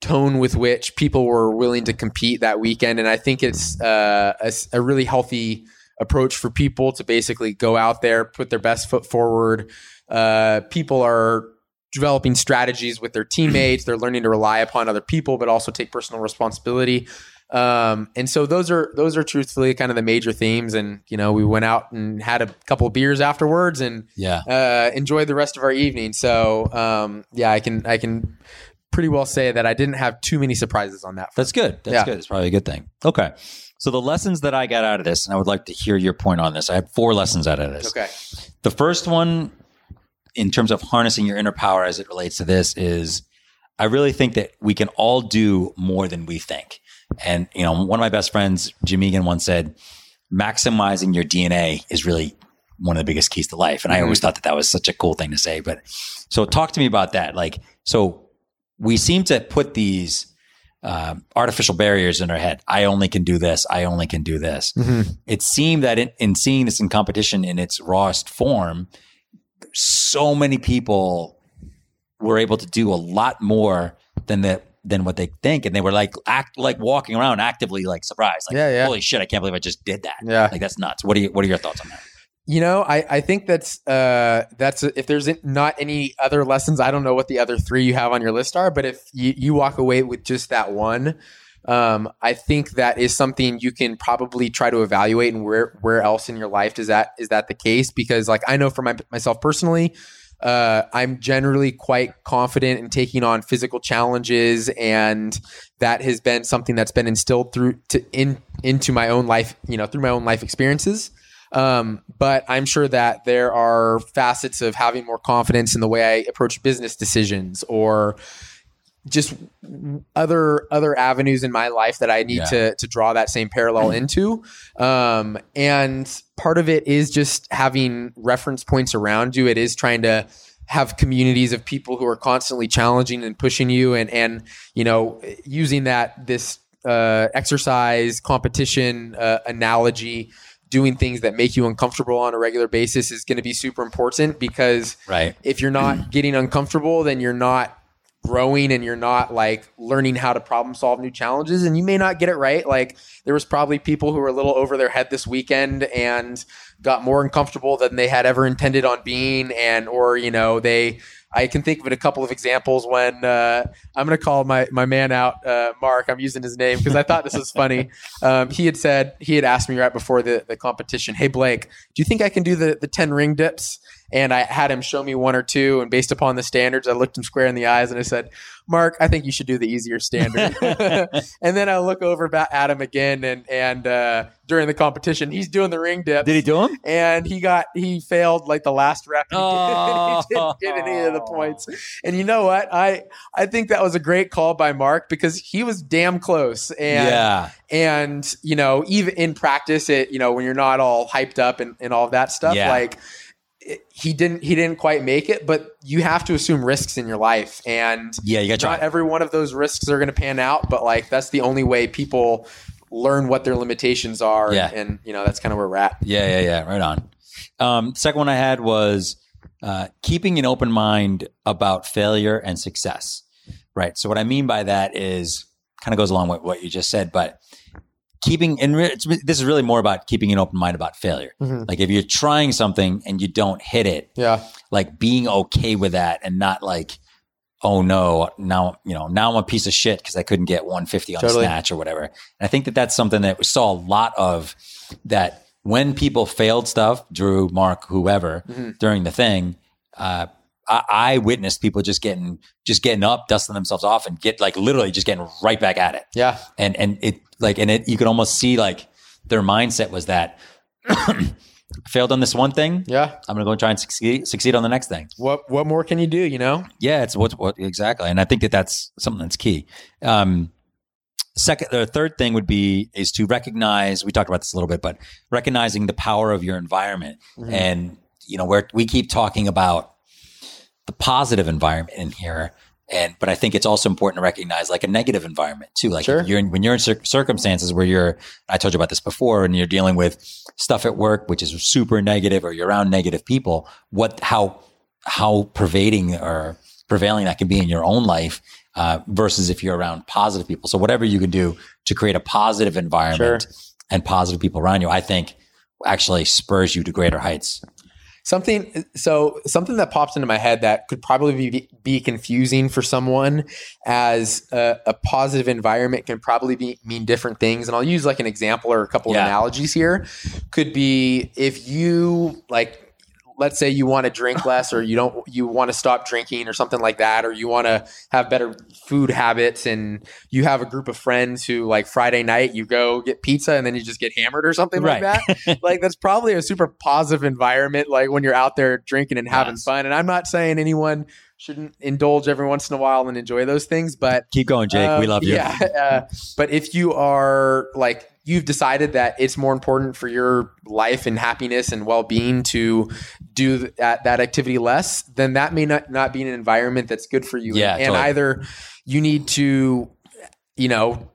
tone with which people were willing to compete that weekend, and I think it's uh, a, a really healthy approach for people to basically go out there, put their best foot forward. Uh, people are developing strategies with their teammates. They're learning to rely upon other people, but also take personal responsibility. Um, and so those are those are truthfully kind of the major themes. And you know, we went out and had a couple of beers afterwards and yeah. uh, enjoyed the rest of our evening. So um, yeah, I can I can pretty well say that I didn't have too many surprises on that. That's good. That's Yeah. good. It's probably a good thing. Okay. So the lessons that I got out of this, and I would like to hear your point on this. I had four lessons out of this. Okay. The first one, in terms of harnessing your inner power as it relates to this, is I really think that we can all do more than we think. And you know, one of my best friends, Jim Egan, once said, "Maximizing your DNA is really one of the biggest keys to life." And I always thought that that was such a cool thing to say. But so, talk to me about that. Like, so we seem to put these um, artificial barriers in our head. I only can do this. I only can do this. It seemed that in, in seeing this in competition in its rawest form, so many people were able to do a lot more than that than what they think, and they were like act like walking around actively like surprised, like Yeah, yeah. holy shit, I can't believe I just did that. Yeah. like that's nuts. What are you, what are your thoughts on that? You know, I, I think that's uh, that's if there's not any other lessons, I don't know what the other three you have on your list are, but if you, you walk away with just that one, um, I think that is something you can probably try to evaluate and where where else in your life does that is that the case? Because like I know for my, myself personally, uh, I'm generally quite confident in taking on physical challenges, and that has been something that's been instilled through to in into my own life, you know, through my own life experiences. Um, but I'm sure that there are facets of having more confidence in the way I approach business decisions or just other other avenues in my life that I need Yeah. to to draw that same parallel into. Um, and part of it is just having reference points around you. It is trying to have communities of people who are constantly challenging and pushing you and and you know using that this uh, exercise competition uh, analogy doing things that make you uncomfortable on a regular basis is going to be super important because Right. if you're not getting uncomfortable, then you're not growing and you're not like learning how to problem solve new challenges and you may not get it right like there was probably people who were a little over their head this weekend and got more uncomfortable than they had ever intended on being and or you know they I can think of a couple of examples when uh, I'm going to call my my man out, uh, Mark. I'm using his name because I thought this was funny. Um, he had said he had asked me right before the, the competition, "Hey Blake, do you think I can do the the ten ring dips?" And I had him show me one or two, and based upon the standards, I looked him square in the eyes and I said, "Mark, I think you should do the easier standard." and then I look over at him again, and and uh, during the competition, he's doing the ring dips Did he do them? and he got he failed like the last rep. and Oh. he didn't get any of the points. And you know what? I I think that was a great call by Mark because he was damn close. And yeah. and you know even in practice, it you know when you're not all hyped up and, and all of that stuff, Yeah. like he didn't he didn't quite make it, but you have to assume risks in your life, and Yeah, you got to not try. every one of those risks are going to pan out. But like that's the only way people learn what their limitations are. Yeah. and you know that's kind of where we're at. Yeah, yeah, yeah. Right on. Um, second one I had was uh, keeping an open mind about failure and success. Right. So what I mean by that is kind of goes along with what you just said, but keeping and re- it's, this is really more about keeping an open mind about failure. Mhm. Like if you're trying something and you don't hit it, Yeah, like being okay with that and not like, oh no, now you know now I'm a piece of shit because I couldn't get 150 on Totally. snatch or whatever. And I think that that's something that we saw a lot of. That when people failed stuff, Drew, Mark, whoever, Mhm. during the thing, uh, I, I witnessed people just getting just getting up, dusting themselves off, and get like literally just getting right back at it yeah, and and it like and it you could almost see like their mindset was that failed on this one thing yeah. i'm gonna go and try and succeed succeed on the next thing What what more can you do? You know? yeah it's what what exactly and i think that that's something that's key um second the third thing would be is to recognize we talked about this a little bit but recognizing the power of your environment Mhm. and you know where we keep talking about the positive environment in here and but i think it's also important to recognize like a negative environment too. Like Sure. you're in, when you're in cir- circumstances where you're i told you about this before and you're dealing with stuff at work which is super negative or you're around negative people what how how pervading or prevailing that can be in your own life uh, versus if you're around positive people. So whatever you can do to create a positive environment and positive people around you i think actually spurs you to greater heights Something so something that pops into my head that could probably be, be confusing for someone as a, a positive environment can probably be mean different things. And I'll use like an example or a couple Yeah. of analogies here. Could be if you like let's say you want to drink less or you don't you want to stop drinking or something like that or you want to have better food habits and you have a group of friends who like Friday night you go get pizza and then you just get hammered or something like that like that's probably a super positive environment like when you're out there drinking and having Yes. fun and i'm not saying anyone shouldn't indulge every once in a while and enjoy those things but keep going jake. We um, love you. yeah uh, but if you are like you've decided that it's more important for your life and happiness and well-being to do that, that activity less then that may not, not be an environment that's good for you Yeah, and, totally. either you need to you know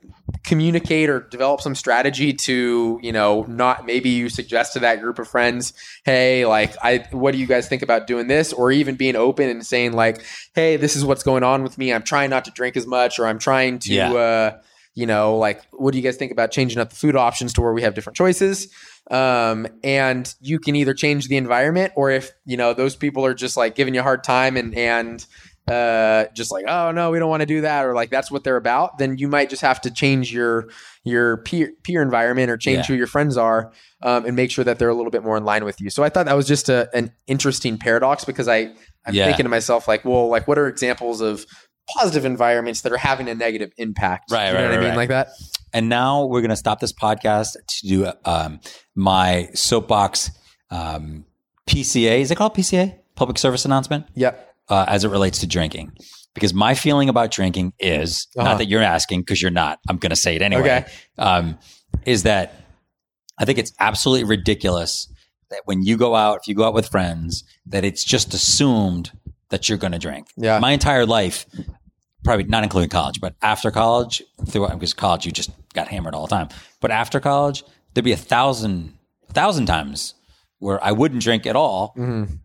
communicate or develop some strategy to you know not maybe you suggest to that group of friends hey like i what do you guys think about doing this or even being open and saying like hey this is what's going on with me i'm trying not to drink as much or i'm trying to Yeah. uh you know like what do you guys think about changing up the food options to where we have different choices um and you can either change the environment or if you know those people are just like giving you a hard time and and uh just like oh no we don't want to do that or like that's what they're about then you might just have to change your your peer peer environment or change Yeah. who your friends are um, and make sure that they're a little bit more in line with you so i thought that was just a, an interesting paradox because i i'm Yeah. thinking to myself like well like what are examples of positive environments that are having a negative impact Right, you know right, what i right, mean right. like that And now we're going to stop this podcast to do um, my soapbox um, PCA. Is it called PCA? Public service announcement yep uh, as it relates to drinking. Because my feeling about drinking is Uh-huh. not that you're asking because you're not. I'm going to say it anyway. Okay. Um, is that I think it's absolutely ridiculous that when you go out, if you go out with friends, that it's just assumed that you're going to drink. Yeah. My entire life, probably not including college, but after college, throughout because college you just got hammered all the time. But after college, there'd be a thousand, a thousand times where I wouldn't drink at all. Mhm.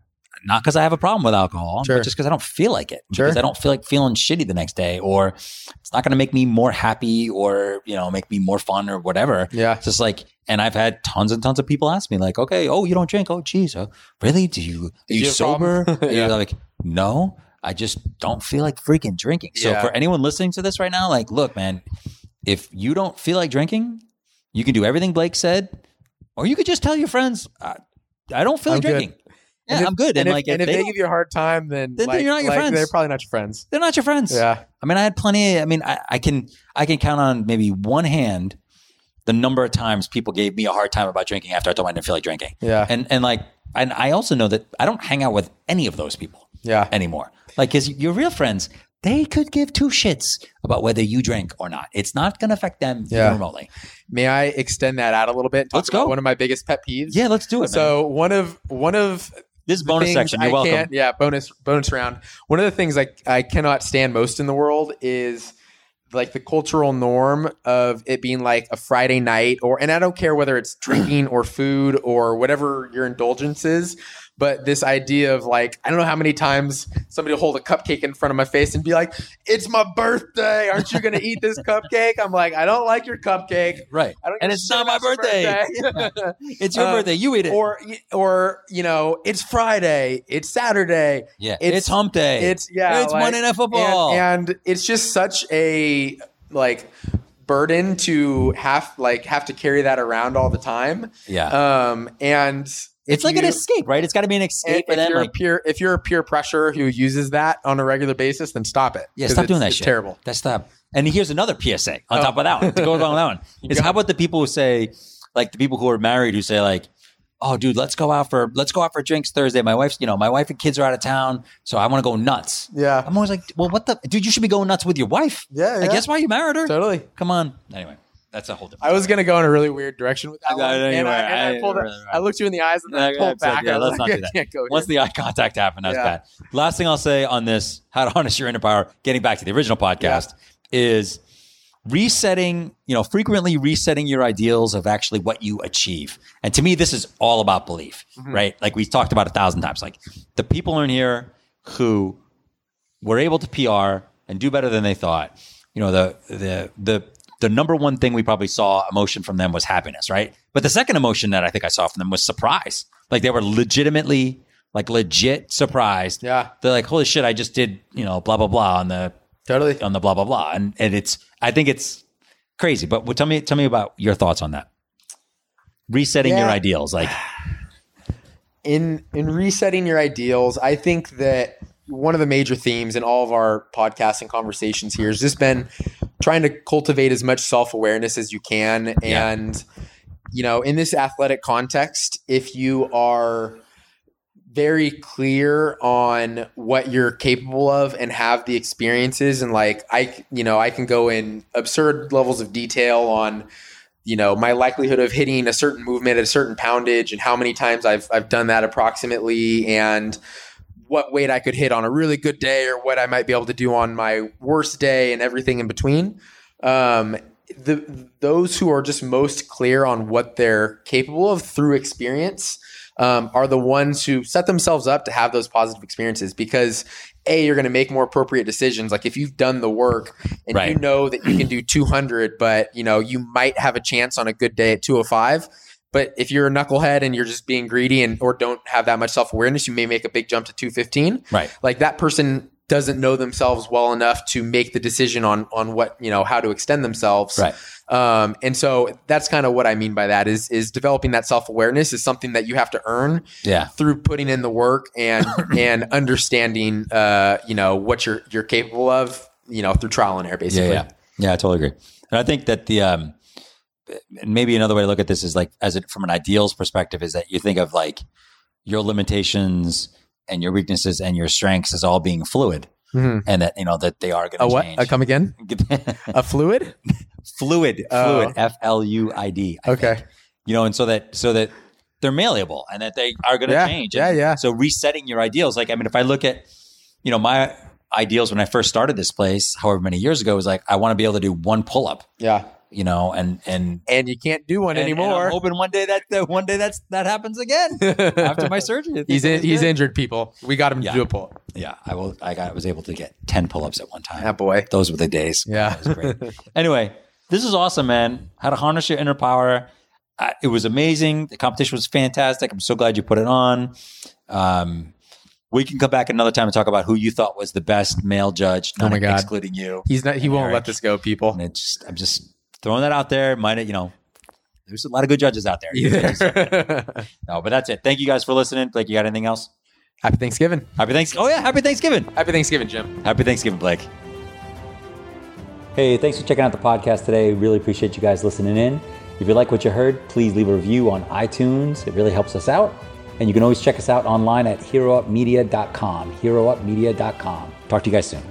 Not because I have a problem with alcohol, Sure. but just because I don't feel like it. Sure. Because I don't feel like feeling shitty the next day, or it's not going to make me more happy, or you know, make me more fun, or whatever. yeah It's just like, and I've had tons and tons of people ask me, like, okay, oh, you don't drink? Oh, geez, oh, really? Do you? Are you, you sober? Yeah. You're like, no, I just don't feel like freaking drinking. So Yeah. for anyone listening to this right now, like, look, man, if you don't feel like drinking, you can do everything Blake said, or you could just tell your friends, I, I don't feel I'm like drinking. Yeah, And if- I'm good. And, and, if, like, and if they they give you a hard time then, Then like, you're not your like, friends. they're probably not your friends they're not your friends. yeah I mean, I had plenty. I mean, I, I can I can count on maybe one hand the number of times people gave me a hard time about drinking after I told them I didn't feel like drinking. yeah And and like, and I also know that I don't hang out with any of those people yeah anymore. Like, because your real friends, they could give two shits about whether you drink or not. It's not going to affect them Yeah. remotely. may i extend that out a little bit Let's go. one of my biggest pet peeves Yeah, let's do it. man. So one of one of This is bonus section. You're I welcome. can't- Yeah, bonus bonus round. One of the things I I cannot stand most in the world is like the cultural norm of it being like a Friday night or and I don't care whether it's drinking or food or whatever your indulgence is, but this idea of like I don't know how many times somebody will hold a cupcake in front of my face and be like, "It's my birthday. Aren't you going to eat this cupcake?" I'm like, "I don't like your cupcake. Right. And it's not my birthday. birthday." It's your Uh, birthday. You eat it. or or you know it's friday it's saturday yeah. It's, it's- hump day. it's yeah It's like- Monday Night Football. and, and it's just such a like burden to have like have to carry that around all the time yeah. um and it's like an escape, right? It's got to be an escape for if them. you're Like, a peer if you're a peer pressure who uses that on a regular basis then stop it Yeah, stop doing that it's shit. terrible That's stop. And here's another PSA on Oh. top of that one to go along with that one. Is how about the people who say, like the people who are married who say like, oh, dude, let's go out for let's go out for drinks Thursday. My wife's, you know, my wife and kids are out of town, so I want to go nuts. yeah I'm always like, well, what the dude? You should be going nuts with your wife. Yeah, I yeah. guess why you married her. totally Come on. Anyway, that's a whole different. I was gonna go in a really weird direction with that I- I one, know you and, I, and I, I- pulled it- right, right. I looked you in the eyes and then I pulled yeah, back. yeah, I let's like, not do that. can't go. Once the eye contact happened, that's Yeah. bad. Last thing I'll say on this, how to harness your inner power, getting back to the original podcast, is resetting, you know, frequently resetting your ideals of actually what you achieve. And to me, this is all about belief, Mm-hmm. right? Like we talked about a thousand times. Like the people in here who were able to PR and do better than they thought, you know, the the the the number one thing we probably saw emotion from them was happiness, right? But the second emotion that I think I saw from them was surprise. Like they were legitimately, like legit surprised. Yeah. They're like, holy shit, I just did, you know, blah blah blah on the Totally. on the blah blah blah. And and it's I think it's crazy. But what- tell me tell me about your thoughts on that. Resetting your ideals. Like in in resetting your ideals, I think that one of the major themes in all of our podcasts and conversations here has just been trying to cultivate as much self awareness as you can. Yeah. And, you know, in this athletic context, if you are very clear on what you're capable of and have the experiences and like I you know I can go in absurd levels of detail on you know my likelihood of hitting a certain movement at a certain poundage and how many times I've I've done that approximately and what weight I could hit on a really good day or what I might be able to do on my worst day and everything in between. Um, the those who are just most clear on what they're capable of through experience um, are the ones who set themselves up to have those positive experiences because a you're going to make more appropriate decisions like if you've done the work and Right. you know that you can do 200 but you know you might have a chance on a good day at 205 but if you're a knucklehead and you're just being greedy and or don't have that much self-awareness you may make a big jump to 215 right. like that person doesn't know themselves well enough to make the decision on on what you know how to extend themselves Right. um, and so that's kind of what i mean by that is is developing that self-awareness is something that you have to earn Yeah. through putting in the work and and understanding uh you know what you're you're capable of you know through trial and error basically Yeah, yeah, yeah. I totally agree. And I think that the um, and maybe another way to look at this is like as it from an ideals perspective is that you think of like your limitations and your weaknesses and your strengths as all being fluid, Mhm. and that you know that they are going to a what change. a come again a fluid fluid, Oh. fluid, F L U I D. Okay think. You know, and so that so that they're malleable and that they are going to Yeah, change. yeah, yeah. So resetting your ideals, like I mean, if I look at, you know, my ideals when I first started this place, however many years ago, was like I want to be able to do one pull up. yeah You know, and and and you can't do one and- and anymore I'm hoping one day that, that one day that's that happens again after my surgery. He's in, he's good. injured people we got him Yeah. to do a pull Yeah, I will. I got was able to get ten pull ups at one time. that boy Those were the days. yeah was great. anyway, this is awesome, man. How to harness your inner power. Uh, it was amazing. The competition was fantastic. I'm so glad you put it on. Um, we can come back another time and talk about who you thought was the best male judge, Oh my God. excluding you. he's not he won't Eric. let this go people And it's just, I'm just throwing that out there. Might you know, there's a lot of good judges out there. No, but that's it. Thank you guys for listening. Blake, you got anything else? happy thanksgiving Happy Thanksgiving. Oh yeah, happy Thanksgiving. happy thanksgiving jim Happy Thanksgiving, Blake. Hey, thanks for checking out the podcast today. Really appreciate you guys listening in. If you like what you heard, please leave a review on iTunes. It really helps us out. And you can always check us out online at heroupmedia.com. Heroupmedia.com. Talk to you guys soon.